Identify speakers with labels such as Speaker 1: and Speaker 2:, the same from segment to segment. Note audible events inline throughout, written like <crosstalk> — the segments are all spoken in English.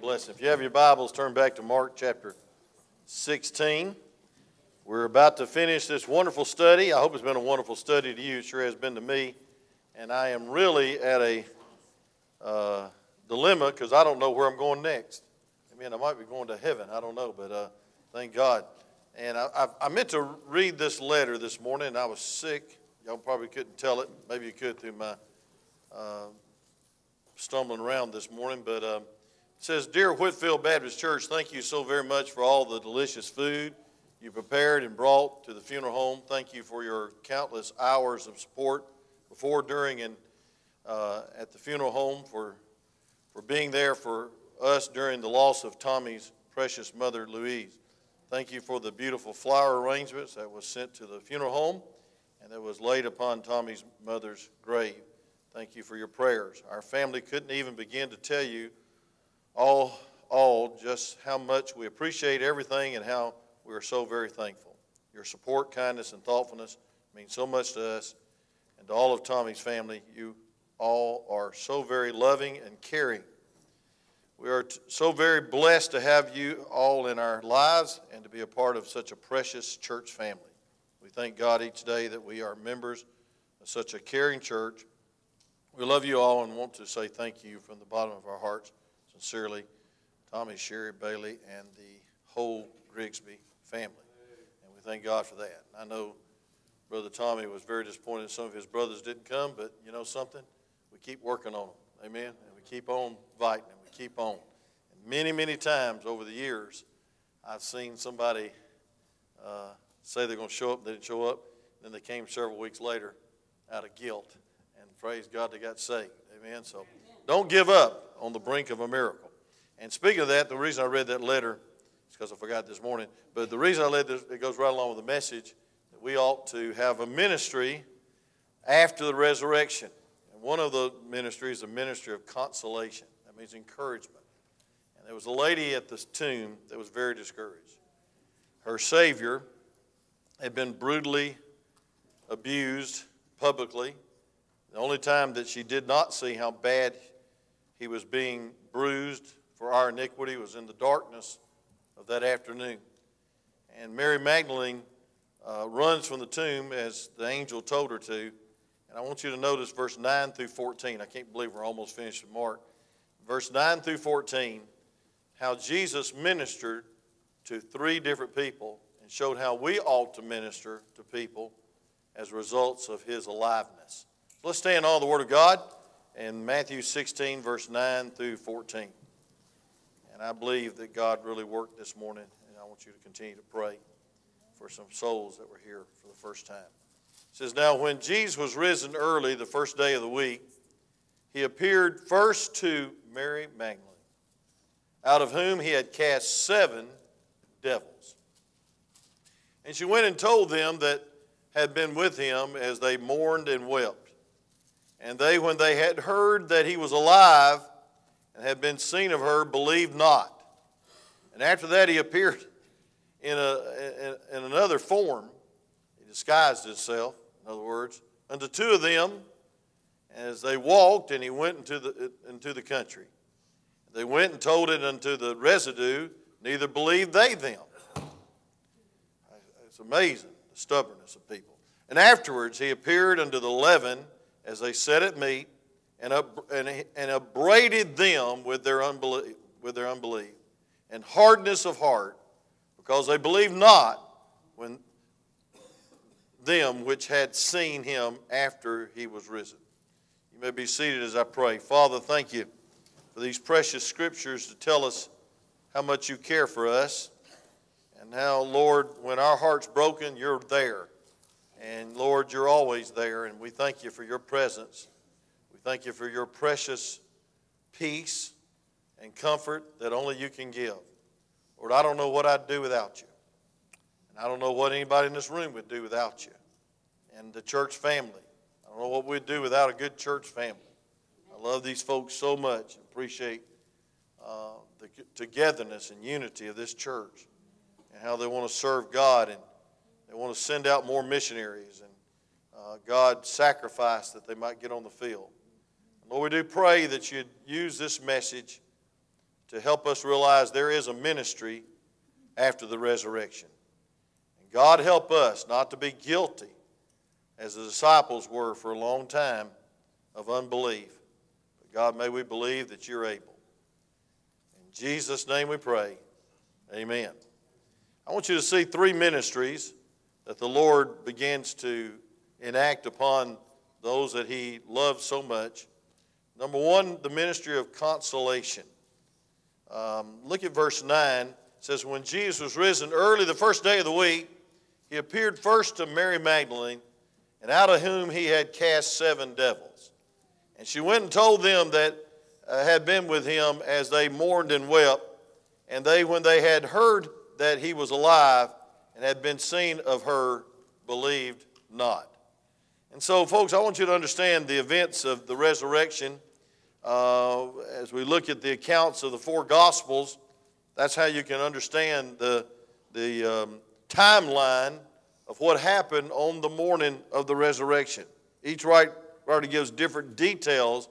Speaker 1: blessing. If you have your Bibles, turn back to Mark chapter 16. We're about to finish this wonderful study. I hope it's been a wonderful study to you. It sure has been to me. And I am really at a uh, dilemma because I don't know where I'm going next. I mean, I might be going to heaven. I don't know, but uh, thank God. And I, I, I meant to read this letter this morning, I was sick. Y'all probably couldn't tell it. Maybe you could through my uh, stumbling around this morning, but um, says, Dear Whitfield Baptist Church, thank you so very much for all the delicious food you prepared and brought to the funeral home. Thank you for your countless hours of support before, during, and uh, at the funeral home, for, for being there for us during the loss of Tommy's precious mother, Louise. Thank you for the beautiful flower arrangements that was sent to the funeral home and that was laid upon Tommy's mother's grave. Thank you for your prayers. Our family couldn't even begin to tell you all, all just how much we appreciate everything and how we are so very thankful. Your support, kindness, and thoughtfulness mean so much to us and to all of Tommy's family. You all are so very loving and caring. We are t- so very blessed to have you all in our lives and to be a part of such a precious church family. We thank God each day that we are members of such a caring church we love you all and want to say thank you from the bottom of our hearts, sincerely, Tommy, Sherry, Bailey, and the whole Grigsby family. And we thank God for that. I know Brother Tommy was very disappointed some of his brothers didn't come, but you know something? We keep working on them. Amen? And we keep on fighting and we keep on. And many, many times over the years, I've seen somebody uh, say they're going to show up, they didn't show up, then they came several weeks later out of guilt And praise God they got saved. Amen. So don't give up on the brink of a miracle. And speaking of that, the reason I read that letter is because I forgot this morning. But the reason I read this, it goes right along with the message that we ought to have a ministry after the resurrection. And one of the ministries is a ministry of consolation. That means encouragement. And there was a lady at this tomb that was very discouraged. Her Savior had been brutally abused publicly the only time that she did not see how bad he was being bruised for our iniquity was in the darkness of that afternoon. And Mary Magdalene uh, runs from the tomb as the angel told her to. And I want you to notice verse 9 through 14. I can't believe we're almost finished with Mark. Verse 9 through 14, how Jesus ministered to three different people and showed how we ought to minister to people as results of his aliveness. Let's stand on the Word of God in Matthew 16, verse 9 through 14. And I believe that God really worked this morning, and I want you to continue to pray for some souls that were here for the first time. It says, Now when Jesus was risen early the first day of the week, he appeared first to Mary Magdalene, out of whom he had cast seven devils. And she went and told them that had been with him as they mourned and wept. And they, when they had heard that he was alive and had been seen of her, believed not. And after that, he appeared in, a, in, in another form. He disguised himself, in other words, unto two of them as they walked, and he went into the, into the country. They went and told it unto the residue, neither believed they them. It's amazing, the stubbornness of people. And afterwards, he appeared unto the eleven as they sat at meat and, up, and, and upbraided them with their, unbelief, with their unbelief and hardness of heart, because they believed not when them which had seen him after he was risen. You may be seated as I pray. Father, thank you for these precious scriptures to tell us how much you care for us and how, Lord, when our heart's broken, you're there. And Lord, you're always there, and we thank you for your presence. We thank you for your precious peace and comfort that only you can give. Lord, I don't know what I'd do without you. And I don't know what anybody in this room would do without you. And the church family. I don't know what we'd do without a good church family. I love these folks so much and appreciate uh, the togetherness and unity of this church and how they want to serve God and they want to send out more missionaries, and uh, God sacrificed that they might get on the field. Lord, we do pray that you'd use this message to help us realize there is a ministry after the resurrection. And God help us not to be guilty, as the disciples were for a long time, of unbelief. But God, may we believe that you're able. In Jesus' name we pray. Amen. I want you to see three ministries that the Lord begins to enact upon those that He loves so much. Number one, the ministry of consolation. Um, look at verse 9. It says, When Jesus was risen early the first day of the week, he appeared first to Mary Magdalene, and out of whom he had cast seven devils. And she went and told them that uh, had been with him as they mourned and wept. And they, when they had heard that he was alive and had been seen of her, believed not. And so, folks, I want you to understand the events of the resurrection. Uh, as we look at the accounts of the four Gospels, that's how you can understand the, the um, timeline of what happened on the morning of the resurrection. Each writer gives different details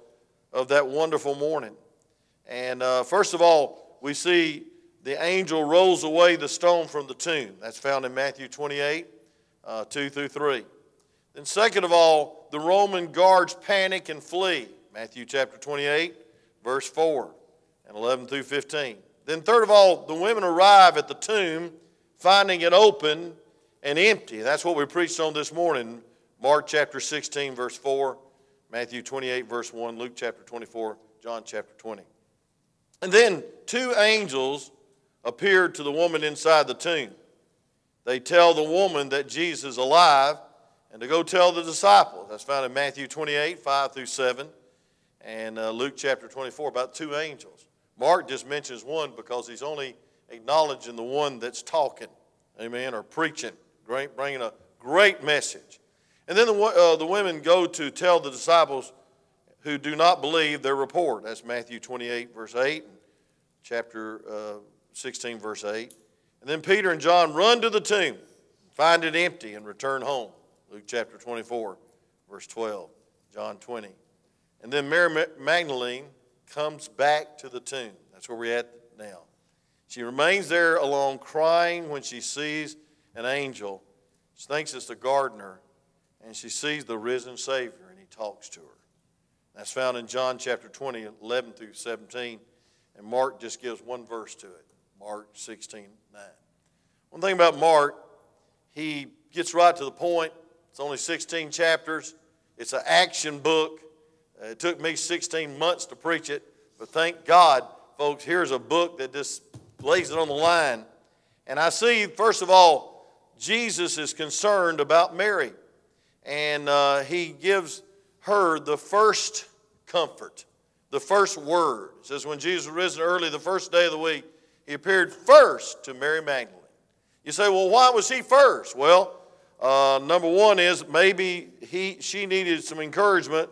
Speaker 1: of that wonderful morning. And uh, first of all, we see the angel rolls away the stone from the tomb. That's found in Matthew 28, uh, 2 through 3. Then, second of all, the Roman guards panic and flee. Matthew chapter 28, verse 4 and 11 through 15. Then, third of all, the women arrive at the tomb, finding it open and empty. That's what we preached on this morning. Mark chapter 16, verse 4, Matthew 28, verse 1, Luke chapter 24, John chapter 20. And then two angels appeared to the woman inside the tomb. They tell the woman that Jesus is alive and to go tell the disciples. That's found in Matthew 28, 5 through 7, and uh, Luke chapter 24, about two angels. Mark just mentions one because he's only acknowledging the one that's talking, amen, or preaching, great, bringing a great message. And then the, uh, the women go to tell the disciples who do not believe their report. That's Matthew 28, verse 8, chapter uh, 16, verse 8. And then Peter and John run to the tomb, find it empty, and return home. Luke chapter 24, verse 12, John 20. And then Mary Magdalene comes back to the tomb. That's where we're at now. She remains there alone, crying when she sees an angel. She thinks it's the gardener, and she sees the risen Savior, and he talks to her. That's found in John chapter 20, 11 through 17. And Mark just gives one verse to it Mark 16, 9. One thing about Mark, he gets right to the point. It's only 16 chapters. It's an action book. Uh, it took me 16 months to preach it, but thank God, folks, here's a book that just lays it on the line. And I see, first of all, Jesus is concerned about Mary, and uh, he gives her the first comfort, the first word. It says, When Jesus was risen early the first day of the week, he appeared first to Mary Magdalene. You say, Well, why was he first? Well, uh, number one is maybe he, she needed some encouragement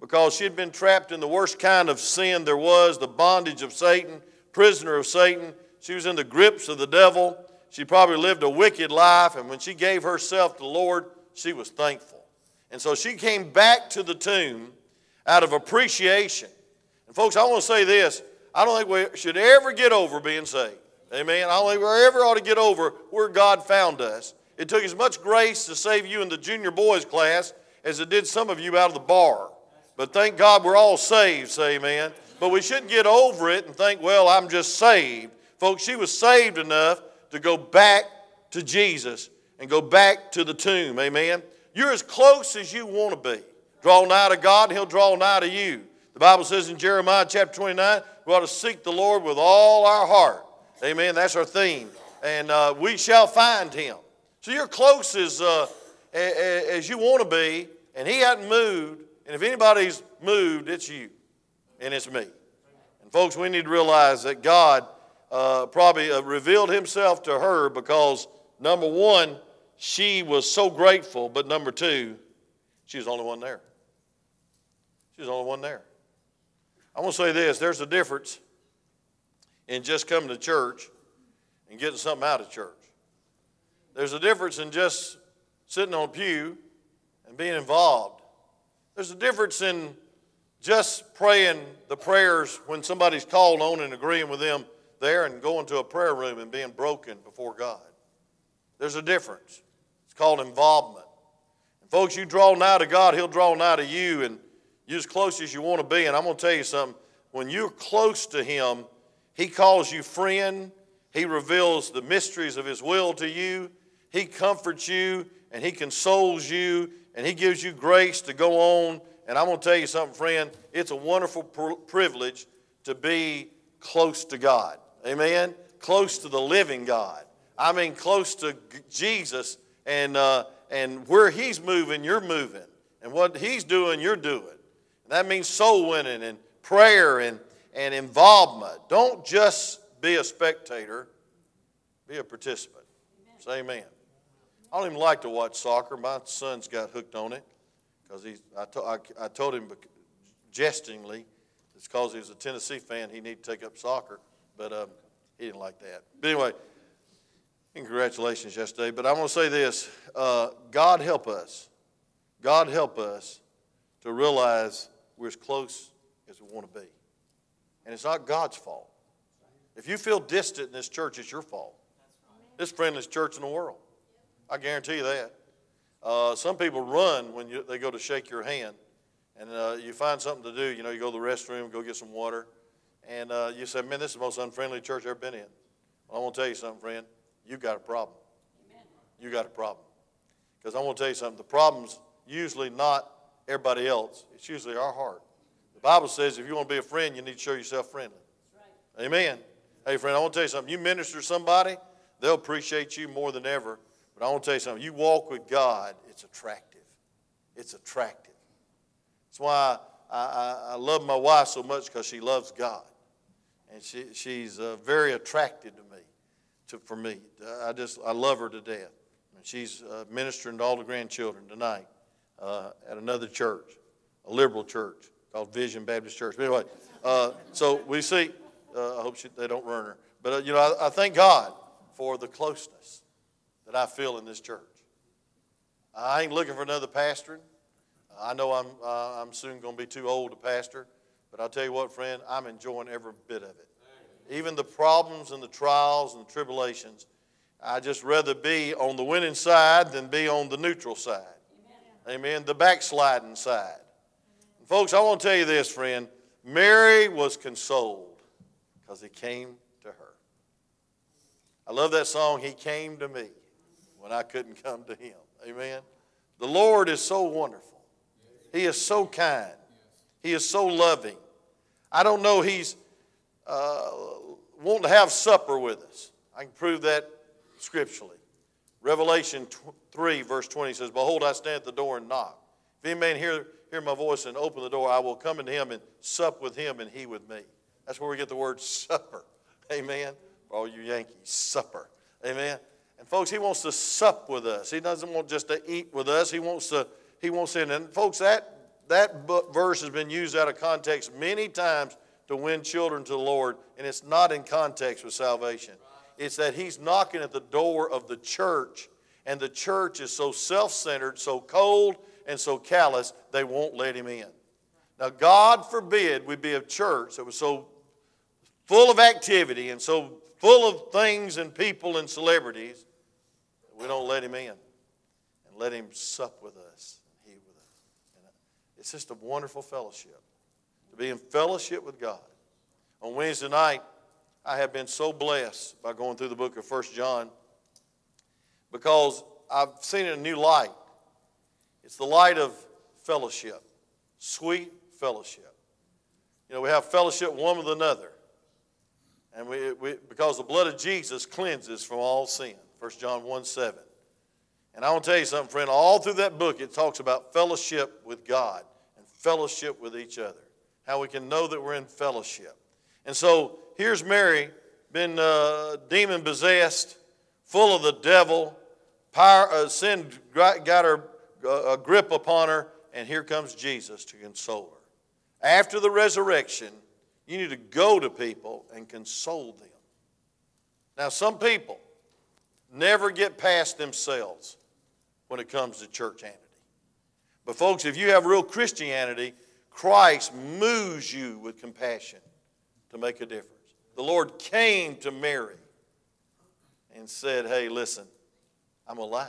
Speaker 1: because she had been trapped in the worst kind of sin there was the bondage of Satan, prisoner of Satan. She was in the grips of the devil. She probably lived a wicked life, and when she gave herself to the Lord, she was thankful. And so she came back to the tomb out of appreciation. And, folks, I want to say this I don't think we should ever get over being saved. Amen. I don't think we ever ought to get over where God found us. It took as much grace to save you in the junior boys class as it did some of you out of the bar. But thank God we're all saved, say amen. But we shouldn't get over it and think, well, I'm just saved. Folks, she was saved enough to go back to Jesus and go back to the tomb, amen. You're as close as you want to be. Draw nigh to God, and He'll draw nigh to you. The Bible says in Jeremiah chapter 29, we ought to seek the Lord with all our heart. Amen. That's our theme. And uh, we shall find Him. So you're close as, uh, as you want to be, and he hadn't moved. And if anybody's moved, it's you, and it's me. And folks, we need to realize that God uh, probably uh, revealed himself to her because, number one, she was so grateful, but number two, she was the only one there. She was the only one there. I want to say this there's a difference in just coming to church and getting something out of church. There's a difference in just sitting on a pew and being involved. There's a difference in just praying the prayers when somebody's called on and agreeing with them there and going to a prayer room and being broken before God. There's a difference. It's called involvement. And folks, you draw nigh to God, He'll draw nigh to you, and you're as close as you want to be. And I'm going to tell you something when you're close to Him, He calls you friend, He reveals the mysteries of His will to you, He comforts you, and He consoles you, and He gives you grace to go on. And I'm going to tell you something, friend, it's a wonderful pr- privilege to be close to God. Amen? Close to the living God. I mean, close to Jesus, and, uh, and where He's moving, you're moving. And what He's doing, you're doing. That means soul winning and prayer and, and involvement. Don't just be a spectator, be a participant. Say amen. I don't even like to watch soccer. My son's got hooked on it because I, to, I, I told him jestingly, it's because he was a Tennessee fan, he needed to take up soccer, but um, he didn't like that. But anyway, congratulations yesterday. But I'm going to say this uh, God help us. God help us to realize we're as close as we want to be. And it's not God's fault. If you feel distant in this church, it's your fault. This friendliest church in the world. I guarantee you that. Uh, some people run when you, they go to shake your hand, and uh, you find something to do. You know, you go to the restroom, go get some water, and uh, you say, "Man, this is the most unfriendly church I've ever been in." Well, I want to tell you something, friend. You got a problem. Amen. You got a problem. Because I want to tell you something. The problem's usually not everybody else. It's usually our heart. The Bible says if you want to be a friend, you need to show yourself friendly. Right. Amen. Hey, friend, I want to tell you something. You minister to somebody, they'll appreciate you more than ever. But I want to tell you something. You walk with God, it's attractive. It's attractive. That's why I, I, I love my wife so much because she loves God. And she, she's uh, very attracted to me, to, for me. I just, I love her to death. And she's uh, ministering to all the grandchildren tonight uh, at another church, a liberal church called Vision Baptist Church. But anyway, uh, so we see, uh, I hope she, they don't run her. But, uh, you know, I, I thank God for the closeness that I feel in this church. I ain't looking for another pastoring. I know I'm, uh, I'm soon going to be too old to pastor, but I'll tell you what, friend, I'm enjoying every bit of it. Even the problems and the trials and the tribulations, I just rather be on the winning side than be on the neutral side. Amen. The backsliding side. Folks, I want to tell you this, friend. Mary was consoled because he came to her. I love that song, He Came to Me when I couldn't come to him. Amen. The Lord is so wonderful. He is so kind. He is so loving. I don't know he's uh, wanting to have supper with us. I can prove that scripturally. Revelation 3, verse 20 says, Behold, I stand at the door and knock. If any man hear, hear my voice and open the door, I will come into him and sup with him and he with me. That's where we get the word supper. <laughs> Amen. For all you Yankees, supper. Amen. And folks, he wants to sup with us. He doesn't want just to eat with us. He wants to, he wants to, and folks, that, that verse has been used out of context many times to win children to the Lord, and it's not in context with salvation. It's that he's knocking at the door of the church, and the church is so self centered, so cold, and so callous, they won't let him in. Now, God forbid we be a church that was so full of activity and so full of things and people and celebrities we don't let him in and let him sup with us and he with us. And uh, it's just a wonderful fellowship to be in fellowship with God. On Wednesday night, I have been so blessed by going through the book of First John because I've seen a new light. It's the light of fellowship, sweet fellowship. You know, we have fellowship one with another. And we, we, because the blood of Jesus cleanses from all sin. 1 John 1 7. And I want to tell you something, friend. All through that book, it talks about fellowship with God and fellowship with each other. How we can know that we're in fellowship. And so here's Mary, been uh, demon possessed, full of the devil. Power, uh, sin got her uh, a grip upon her, and here comes Jesus to console her. After the resurrection, you need to go to people and console them. Now, some people, never get past themselves when it comes to church churchianity. But, folks, if you have real Christianity, Christ moves you with compassion to make a difference. The Lord came to Mary and said, Hey, listen, I'm alive.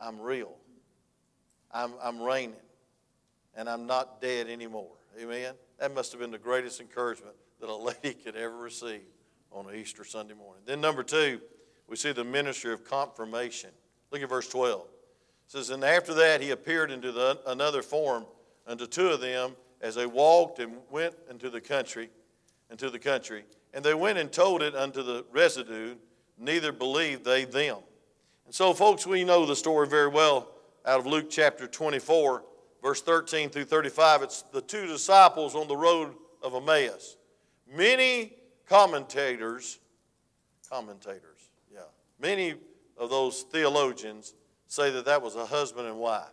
Speaker 1: I'm real. I'm, I'm reigning. And I'm not dead anymore. Amen? That must have been the greatest encouragement that a lady <laughs> could ever receive on an Easter Sunday morning. Then, number two, we see the ministry of confirmation. Look at verse 12. It says, And after that he appeared into the, another form unto two of them as they walked and went into the country, into the country. And they went and told it unto the residue, neither believed they them. And so, folks, we know the story very well out of Luke chapter 24, verse 13 through 35. It's the two disciples on the road of Emmaus. Many commentators, commentators, yeah, many of those theologians say that that was a husband and wife.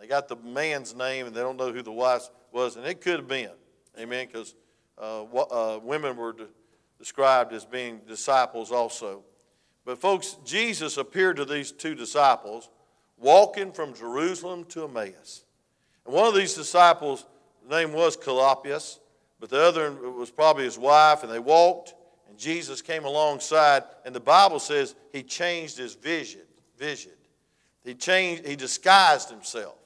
Speaker 1: They got the man's name and they don't know who the wife was, and it could have been, amen, because uh, uh, women were de- described as being disciples also. But, folks, Jesus appeared to these two disciples walking from Jerusalem to Emmaus. And one of these disciples' name was Clopas, but the other was probably his wife, and they walked, and Jesus came alongside, and the Bible says he changed his vision. Vision. He changed, he disguised himself.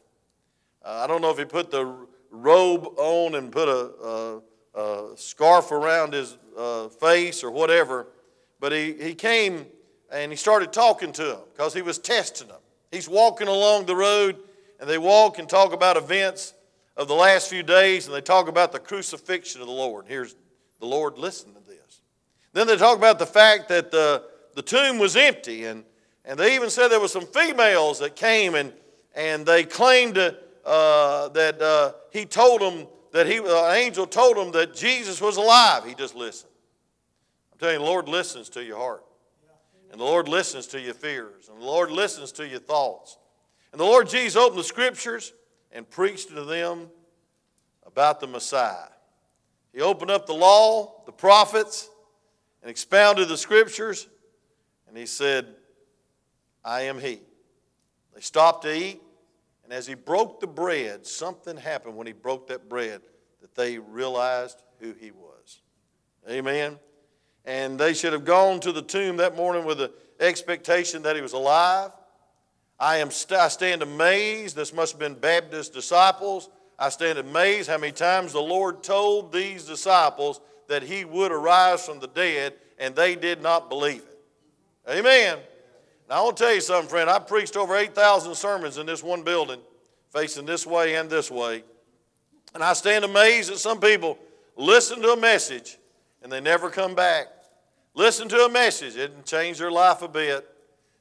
Speaker 1: Uh, I don't know if he put the robe on and put a, a, a scarf around his uh, face or whatever, but he, he came and he started talking to him because he was testing him. He's walking along the road, and they walk and talk about events of the last few days, and they talk about the crucifixion of the Lord. Here's the Lord listening to this. Then they talk about the fact that the, the tomb was empty, and, and they even said there were some females that came and, and they claimed uh, that uh, he told them that he, an angel told him that Jesus was alive. He just listened. I'm telling you, the Lord listens to your heart. And the Lord listens to your fears. And the Lord listens to your thoughts. And the Lord Jesus opened the scriptures and preached to them about the Messiah. He opened up the law, the prophets, and expounded the scriptures. And he said, I am he. They stopped to eat. And as he broke the bread, something happened when he broke that bread that they realized who he was. Amen. And they should have gone to the tomb that morning with the expectation that he was alive. I, am st- I stand amazed. This must have been Baptist disciples. I stand amazed how many times the Lord told these disciples that he would arise from the dead, and they did not believe it. Amen. Now, I want to tell you something, friend. I preached over 8,000 sermons in this one building, facing this way and this way. And I stand amazed that some people listen to a message and they never come back. Listen to a message, it can change their life a bit.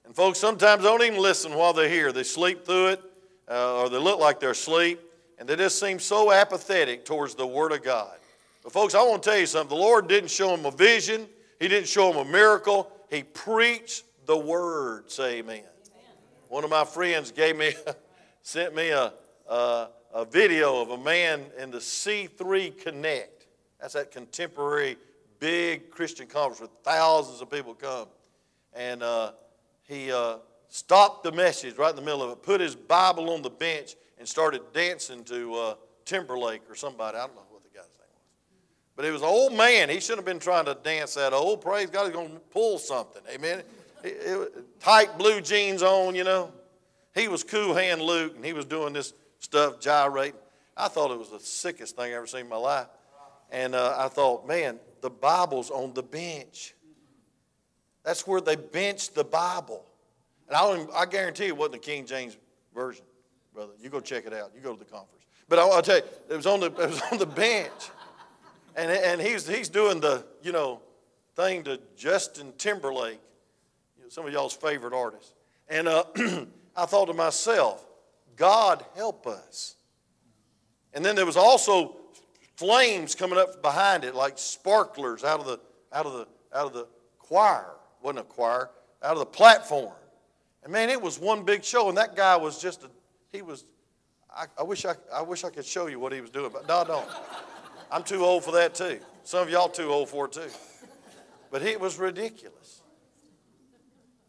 Speaker 1: And folks sometimes don't even listen while they're here. They sleep through it, uh, or they look like they're asleep, and they just seem so apathetic towards the Word of God. But, folks, I want to tell you something. The Lord didn't show them a vision, He didn't show them a miracle. He preached the word. Say amen. amen. One of my friends gave me, <laughs> sent me a, a, a video of a man in the C3 Connect. That's that contemporary big Christian conference with thousands of people come. And uh, he uh, stopped the message right in the middle of it, put his Bible on the bench, and started dancing to uh, Timberlake or somebody. I don't know what the guy's name was. But he was an old man. He shouldn't have been trying to dance that old. Praise God, he's going to pull something. Amen. Tight blue jeans on, you know. He was cool hand Luke, and he was doing this stuff, gyrating. I thought it was the sickest thing I ever seen in my life. And uh, I thought, man, the Bible's on the bench. That's where they benched the Bible. And I, I guarantee it wasn't the King James Version, brother. You go check it out. You go to the conference. But I, will tell you, it was on the, it was on the bench. And, and he's, he's doing the, you know, thing to Justin Timberlake some of y'all's favorite artists. And uh, <clears throat> I thought to myself, God help us. And then there was also flames coming up behind it, like sparklers out of the out of the out of the choir. wasn't a choir, out of the platform. And man, it was one big show. And that guy was just a he was I, I wish I I wish I could show you what he was doing, but no, don't. I'm too old for that too. Some of y'all too old for it too. But it was ridiculous.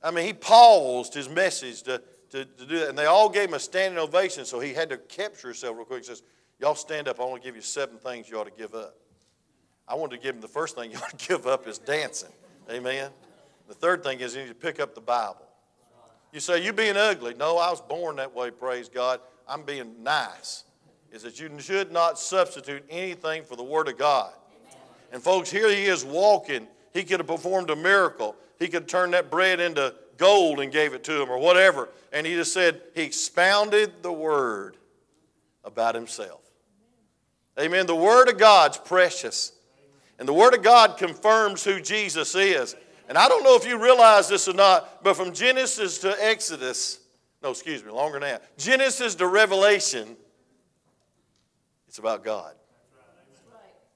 Speaker 1: I mean, he paused his message to, to, to do that. And they all gave him a standing ovation, so he had to capture himself real quick. He says, Y'all stand up. I want to give you seven things you ought to give up. I wanted to give him the first thing <laughs> you ought to give up is dancing. Amen. The third thing is you need to pick up the Bible. You say, You being ugly. No, I was born that way, praise God. I'm being nice. Is that you should not substitute anything for the Word of God. And folks, here he is walking. He could have performed a miracle. He could have turned that bread into gold and gave it to him or whatever. And he just said, He expounded the Word about himself. Amen. The Word of God's precious. And the Word of God confirms who Jesus is. And I don't know if you realize this or not, but from Genesis to Exodus, no, excuse me, longer than that, Genesis to Revelation, it's about God.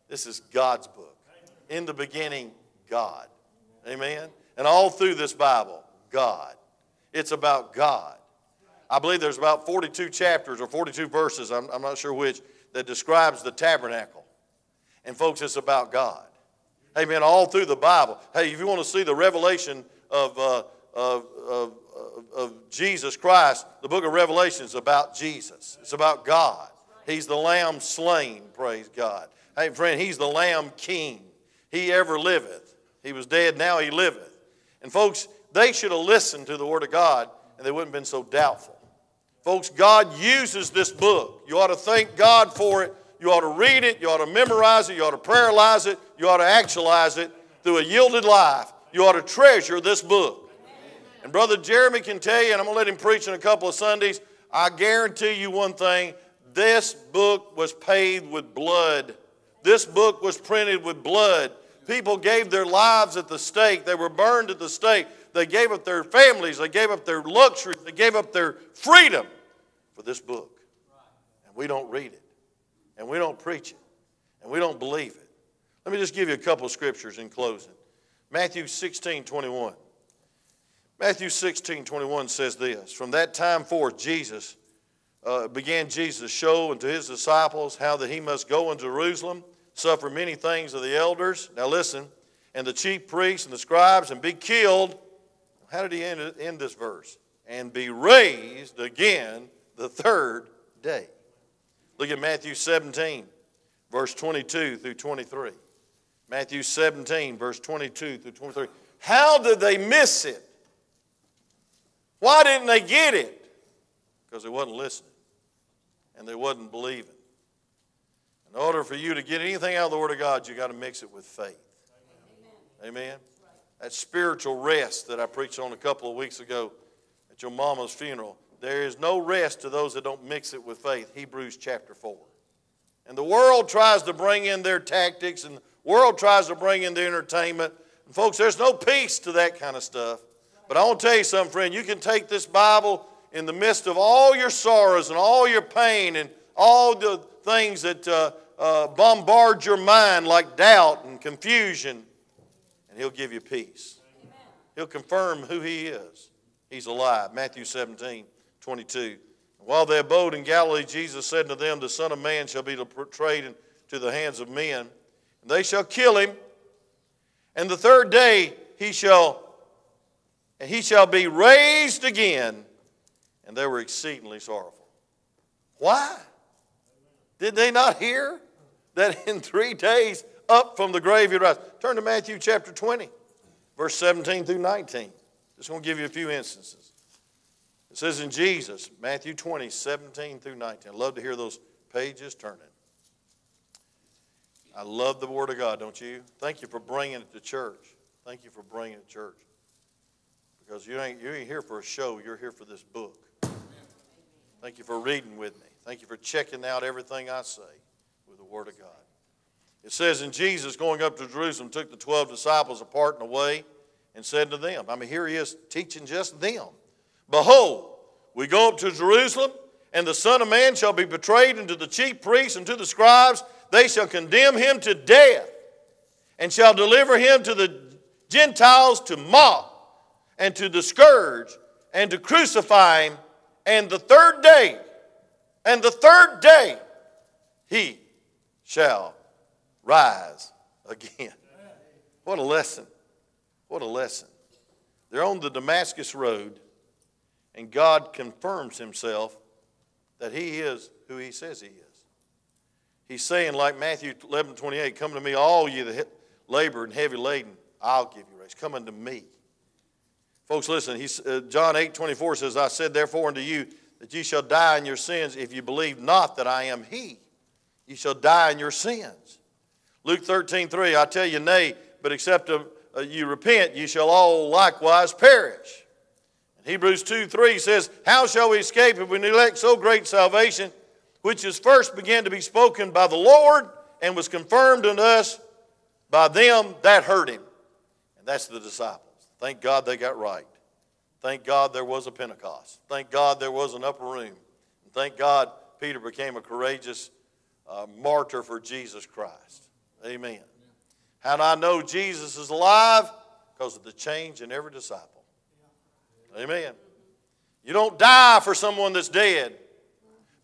Speaker 1: This is God's book. In the beginning, God. Amen. And all through this Bible, God. It's about God. I believe there's about 42 chapters or 42 verses, I'm, I'm not sure which, that describes the tabernacle. And folks, it's about God. Amen. All through the Bible. Hey, if you want to see the revelation of, uh, of, of, of Jesus Christ, the book of Revelation is about Jesus. It's about God. He's the Lamb slain, praise God. Hey, friend, He's the Lamb King. He ever liveth. He was dead, now He liveth. And folks, they should have listened to the Word of God and they wouldn't have been so doubtful. Folks, God uses this book. You ought to thank God for it you ought to read it. You ought to memorize it. You ought to paralyze it. You ought to actualize it through a yielded life. You ought to treasure this book. And Brother Jeremy can tell you, and I'm going to let him preach in a couple of Sundays, I guarantee you one thing this book was paid with blood. This book was printed with blood. People gave their lives at the stake, they were burned at the stake. They gave up their families, they gave up their luxuries, they gave up their freedom for this book. And we don't read it and we don't preach it, and we don't believe it. Let me just give you a couple of scriptures in closing. Matthew 16, 21. Matthew 16, 21 says this From that time forth, Jesus uh, began Jesus to show unto his disciples how that he must go into Jerusalem, suffer many things of the elders. Now listen, and the chief priests and the scribes, and be killed. How did he end, end this verse? And be raised again the third day. Look at Matthew 17, verse 22 through 23. Matthew 17, verse 22 through 23. How did they miss it? Why didn't they get it? Because they wasn't listening and they wasn't believing. In order for you to get anything out of the Word of God, you got to mix it with faith. Amen. Amen. That spiritual rest that I preached on a couple of weeks ago at your mama's funeral there is no rest to those that don't mix it with faith. Hebrews chapter 4. And the world tries to bring in their tactics, and the world tries to bring in their entertainment. And folks, there's no peace to that kind of stuff. But I want to tell you something, friend. You can take this Bible in the midst of all your sorrows and all your pain and all the things that uh, uh, bombard your mind like doubt and confusion, and He'll give you peace. He'll confirm who He is. He's alive. Matthew 17. 22. While they abode in Galilee, Jesus said to them, The Son of Man shall be betrayed into the hands of men, and they shall kill him, and the third day he shall and he shall be raised again. And they were exceedingly sorrowful. Why? Did they not hear that in three days up from the grave he rise? Turn to Matthew chapter 20, verse 17 through 19. Just going to give you a few instances. It says in Jesus, Matthew 20, 17 through 19. I love to hear those pages turning. I love the Word of God, don't you? Thank you for bringing it to church. Thank you for bringing it to church. Because you ain't, you ain't here for a show, you're here for this book. Thank you for reading with me. Thank you for checking out everything I say Word of God. It says, in Jesus going up to Jerusalem, took the 12 disciples apart and away and said to them, I mean, here he is teaching just them. Behold, we go up to Jerusalem, and the Son of Man shall be betrayed into the chief priests and to the scribes. They shall condemn him to death, and shall deliver him to the Gentiles to mock, and to the scourge, and to crucify him. And the third day, and the third day, he shall rise again. What a lesson. What a lesson. They're on the Damascus Road and God confirms himself that he is who he says he is. He's saying, like Matthew 11 28, Come to me, all ye that labor and heavy laden, I'll give you rest. Come unto me. Folks, listen, he's, uh, John 8 24 says, I said therefore unto you that ye shall die in your sins if you believe not that I am He. Ye shall die in your sins. Luke 13 3, I tell you, nay, but except uh, you repent, you shall all likewise perish. Hebrews 2 3 says, How shall we escape if we neglect so great salvation, which is first began to be spoken by the Lord and was confirmed unto us by them that heard him? And that's the disciples. Thank God they got right. Thank God there was a Pentecost. Thank God there was an upper room. And thank God Peter became a courageous uh, martyr for Jesus Christ. Amen. How do I know Jesus is alive? Because of the change in every disciple. Amen. You don't die for someone that's dead,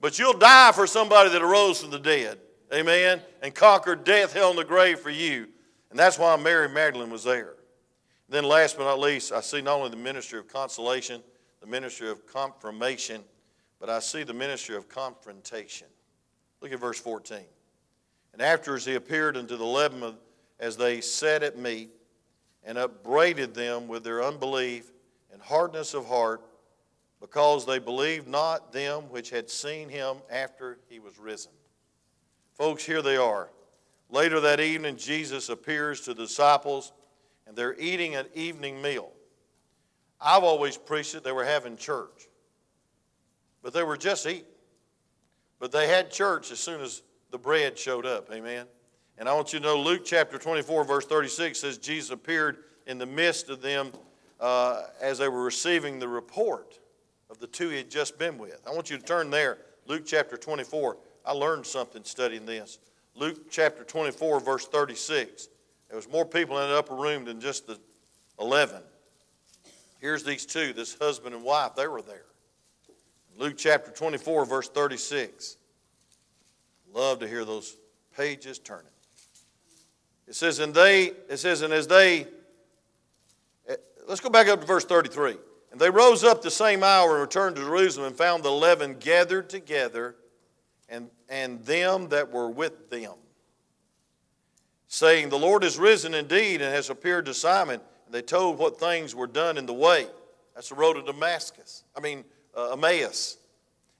Speaker 1: but you'll die for somebody that arose from the dead. Amen. And conquered death, hell, and the grave for you. And that's why Mary Magdalene was there. Then, last but not least, I see not only the ministry of consolation, the ministry of confirmation, but I see the ministry of confrontation. Look at verse 14. And afterwards he appeared unto the eleven as they sat at meat, and upbraided them with their unbelief and hardness of heart, because they believed not them which had seen him after he was risen. Folks, here they are. Later that evening, Jesus appears to the disciples, and they're eating an evening meal. I've always preached that they were having church, but they were just eating. But they had church as soon as the bread showed up. Amen. And I want you to know Luke chapter 24, verse 36 says, Jesus appeared in the midst of them uh, as they were receiving the report of the two he had just been with. I want you to turn there, Luke chapter 24. I learned something studying this. Luke chapter 24, verse 36. There was more people in the upper room than just the 11. Here's these two, this husband and wife, they were there. Luke chapter 24, verse 36. Love to hear those pages turning. It says, and they, it says, and as they eh, Let's go back up to verse 33. And they rose up the same hour and returned to Jerusalem and found the eleven gathered together and, and them that were with them, saying, The Lord is risen indeed and has appeared to Simon. And they told what things were done in the way. That's the road to Damascus, I mean, uh, Emmaus.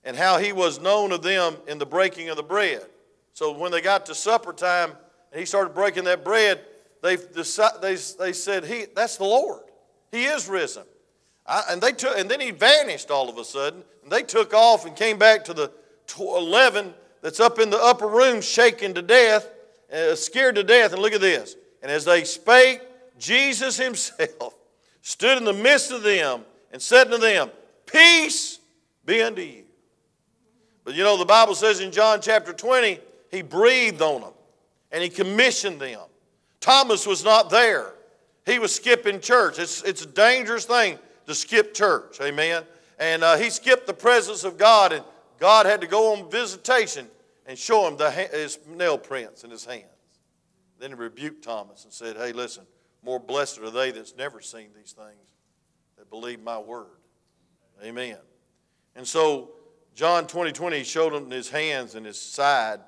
Speaker 1: And how he was known of them in the breaking of the bread. So when they got to supper time and he started breaking that bread, they, they, they said, he, That's the Lord. He is risen. I, and, they took, and then he vanished all of a sudden. And they took off and came back to the 11 that's up in the upper room, shaken to death, uh, scared to death. And look at this. And as they spake, Jesus himself <laughs> stood in the midst of them and said to them, Peace be unto you. But you know, the Bible says in John chapter 20, he breathed on them and he commissioned them. Thomas was not there. He was skipping church. It's, it's a dangerous thing to skip church. Amen. And uh, he skipped the presence of God, and God had to go on visitation and show him the, his nail prints in his hands. Then he rebuked Thomas and said, Hey, listen, more blessed are they that's never seen these things that believe my word. Amen. And so, John 20 20, showed them his hands and his side.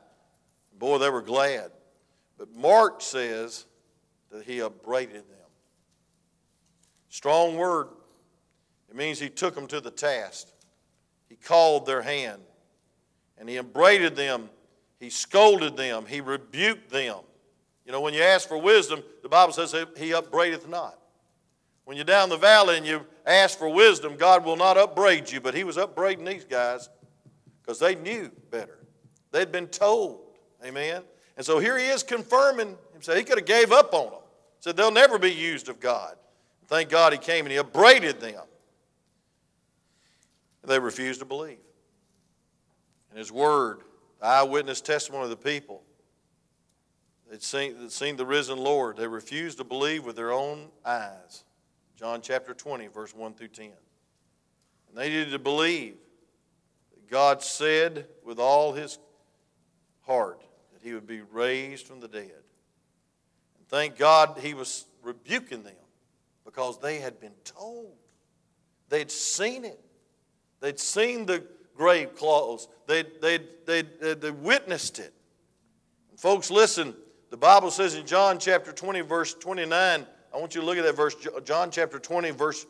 Speaker 1: Boy, they were glad. But Mark says that he upbraided them. Strong word. It means he took them to the task. He called their hand and he upbraided them. He scolded them. He rebuked them. You know, when you ask for wisdom, the Bible says he upbraideth not. When you're down the valley and you ask for wisdom, God will not upbraid you, but he was upbraiding these guys because they knew better. They'd been told. Amen. And so here he is confirming himself. He could have gave up on them. Said they'll never be used of God. Thank God he came and he upbraided them. They refused to believe. And his word, the eyewitness testimony of the people, they'd seen, they'd seen the risen Lord. They refused to believe with their own eyes. John chapter 20, verse 1 through 10. And they needed to believe that God said with all his heart that he would be raised from the dead. And thank God he was rebuking them because they had been told. They'd seen it. They'd seen the grave clothes. They'd, they'd, they'd, they'd, witnessed it. Folks, listen. The Bible says in John chapter 20, verse 29, I want you to look at that verse, John chapter 20, verse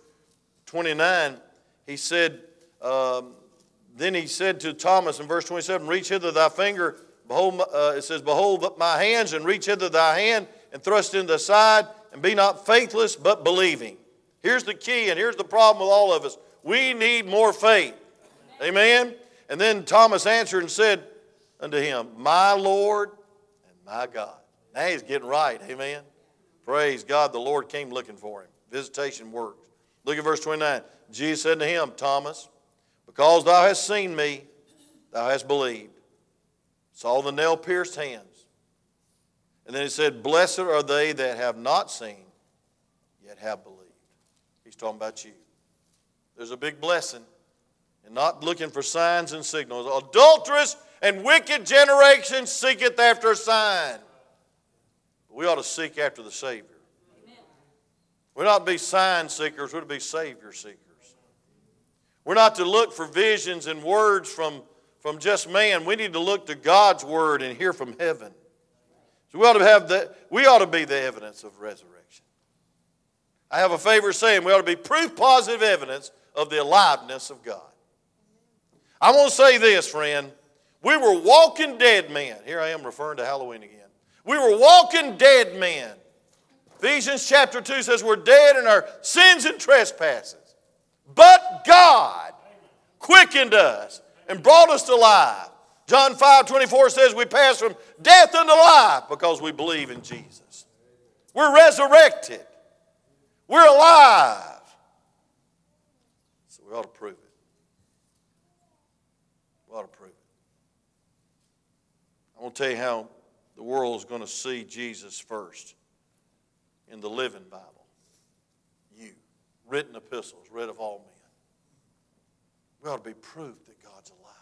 Speaker 1: 29. He said, um, Then he said to Thomas in verse 27, Reach hither thy finger. Behold, uh, it says, Behold my hands, and reach hither thy hand, and thrust in the side, and be not faithless, but believing. Here's the key, and here's the problem with all of us. We need more faith. Amen? And then Thomas answered and said unto him, My Lord and my God. Now he's getting right. Amen. Praise God. The Lord came looking for him. Visitation works. Look at verse 29. Jesus said to him, Thomas, because thou hast seen me, thou hast believed. Saw the nail pierced hands. And then he said, Blessed are they that have not seen, yet have believed. He's talking about you. There's a big blessing in not looking for signs and signals. Adulterous and wicked generation seeketh after a sign we ought to seek after the Savior. We're not to be sign seekers, we're to be Savior seekers. We're not to look for visions and words from, from just man. We need to look to God's word and hear from heaven. So we ought to have the, we ought to be the evidence of resurrection. I have a favorite saying, we ought to be proof positive evidence of the aliveness of God. I want to say this, friend. We were walking dead men. Here I am referring to Halloween again. We were walking dead men. Ephesians chapter 2 says we're dead in our sins and trespasses. But God quickened us and brought us to life. John 5 24 says we pass from death unto life because we believe in Jesus. We're resurrected. We're alive. So we ought to prove it. We ought to prove it. I want to tell you how the world is going to see Jesus first in the Living Bible. You, written epistles, read of all men. We ought to be proof that God's alive.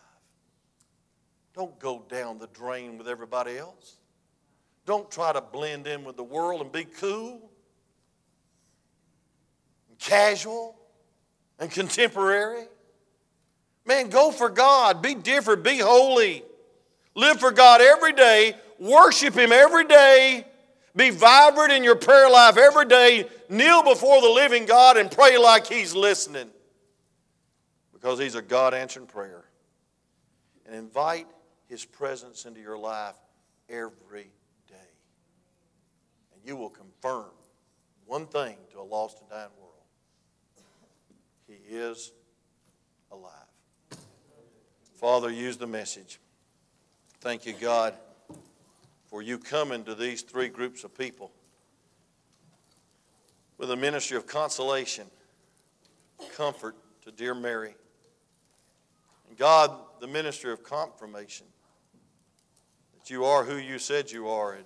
Speaker 1: Don't go down the drain with everybody else. Don't try to blend in with the world and be cool and casual and contemporary. Man, go for God. Be different. Be holy. Live for God every day Worship Him every day. Be vibrant in your prayer life every day. Kneel before the living God and pray like He's listening because He's a God answering prayer. And invite His presence into your life every day. And you will confirm one thing to a lost and dying world He is alive. Father, use the message. Thank you, God for you coming to these three groups of people with a ministry of consolation, comfort to dear Mary. And God, the ministry of confirmation that you are who you said you are. And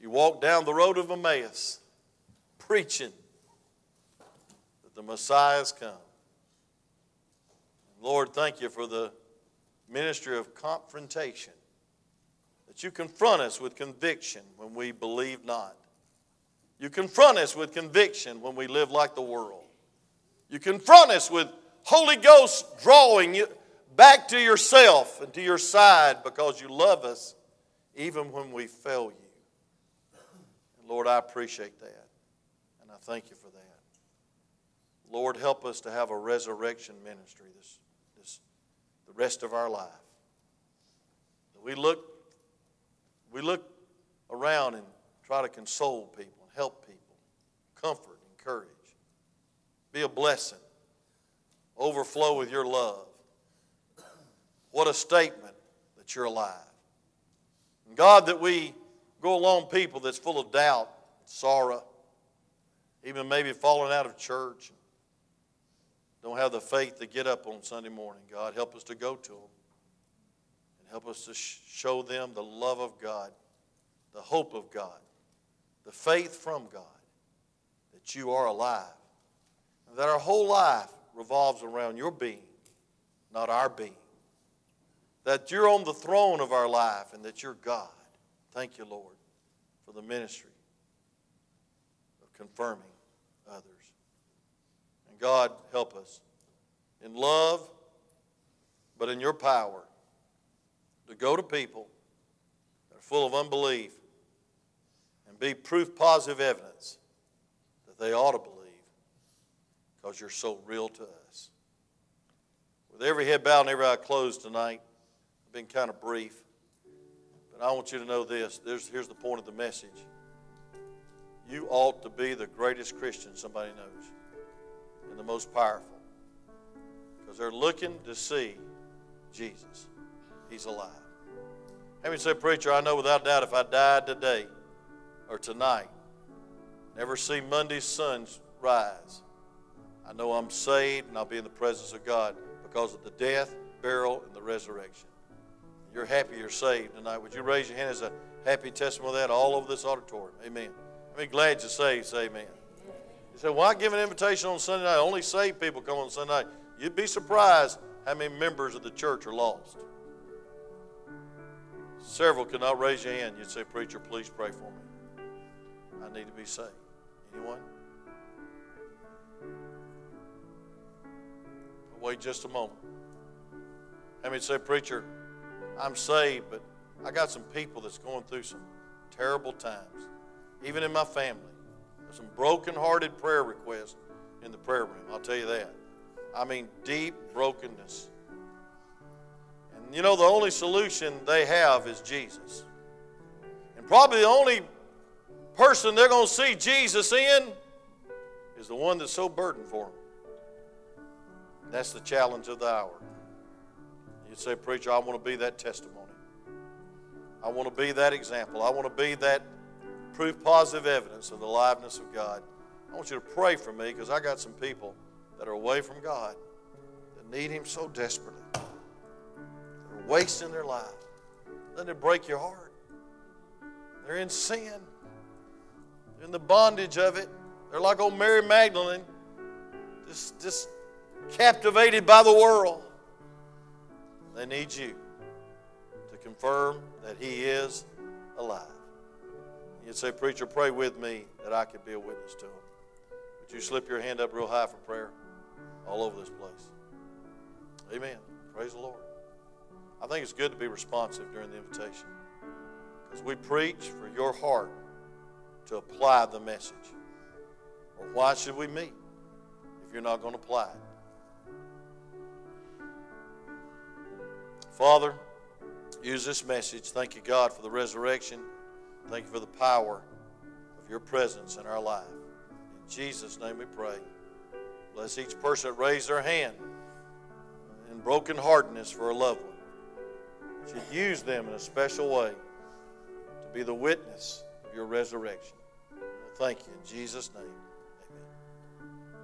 Speaker 1: you walk down the road of Emmaus preaching that the Messiah has come. Lord, thank you for the ministry of confrontation you confront us with conviction when we believe not. You confront us with conviction when we live like the world. You confront us with Holy Ghost drawing you back to yourself and to your side because you love us even when we fail you. And Lord, I appreciate that. And I thank you for that. Lord, help us to have a resurrection ministry this, this the rest of our life. We look we look around and try to console people and help people, comfort, encourage. Be a blessing. Overflow with your love. What a statement that you're alive. And God, that we go along people that's full of doubt, sorrow, even maybe falling out of church, don't have the faith to get up on Sunday morning. God, help us to go to them. Help us to show them the love of God, the hope of God, the faith from God that you are alive, and that our whole life revolves around your being, not our being. That you're on the throne of our life and that you're God. Thank you, Lord, for the ministry of confirming others. And God, help us in love, but in your power to go to people that are full of unbelief and be proof positive evidence that they ought to believe because you're so real to us. With every head bowed and every eye closed tonight, I've been kind of brief, but I want you to know this. There's, here's the point of the message. You ought to be the greatest Christian somebody knows and the most powerful because they're looking to see Jesus. He's alive. Having said, Preacher, I know without doubt if I died today or tonight, never see Monday's sun rise, I know I'm saved and I'll be in the presence of God because of the death, burial, and the resurrection. You're happy you're saved tonight. Would you raise your hand as a happy testimony of that all over this auditorium? Amen. I'm glad you're saved. Say amen. You say, "Why give an invitation on Sunday night? Only saved people come on Sunday night." You'd be surprised how many members of the church are lost. Several could not raise your hand. You'd say, Preacher, please pray for me. I need to be saved. Anyone? Wait just a moment. How many say, Preacher, I'm saved, but I got some people that's going through some terrible times, even in my family. There's some broken-hearted prayer requests in the prayer room. I'll tell you that. I mean, deep brokenness. You know, the only solution they have is Jesus. And probably the only person they're going to see Jesus in is the one that's so burdened for them. That's the challenge of the hour. You'd say, Preacher, I want to be that testimony. I want to be that example. I want to be that proof positive evidence of the liveness of God. I want you to pray for me because I got some people that are away from God, that need Him so desperately, wasting their life. Doesn't it break your heart? They're in sin, They're in the bondage of it. They're like old Mary Magdalene, just, just captivated by the world. They need you to confirm that He is alive. You'd say, Preacher, pray with me that I could be a witness to Him. Would you slip your hand up real high for prayer? all over this place. Amen. Praise the Lord. I think it's good to be responsive during the invitation because we preach for your heart to apply the message. Or why should we meet if you're not going to apply it? Father, use this message. Thank you, God, for the resurrection. Thank you for the power of your presence in our life. In Jesus' name we pray. Bless each person that raised their hand in brokenheartedness for a loved one. Should use them in a special way to be the witness of your resurrection. Thank you in Jesus' name.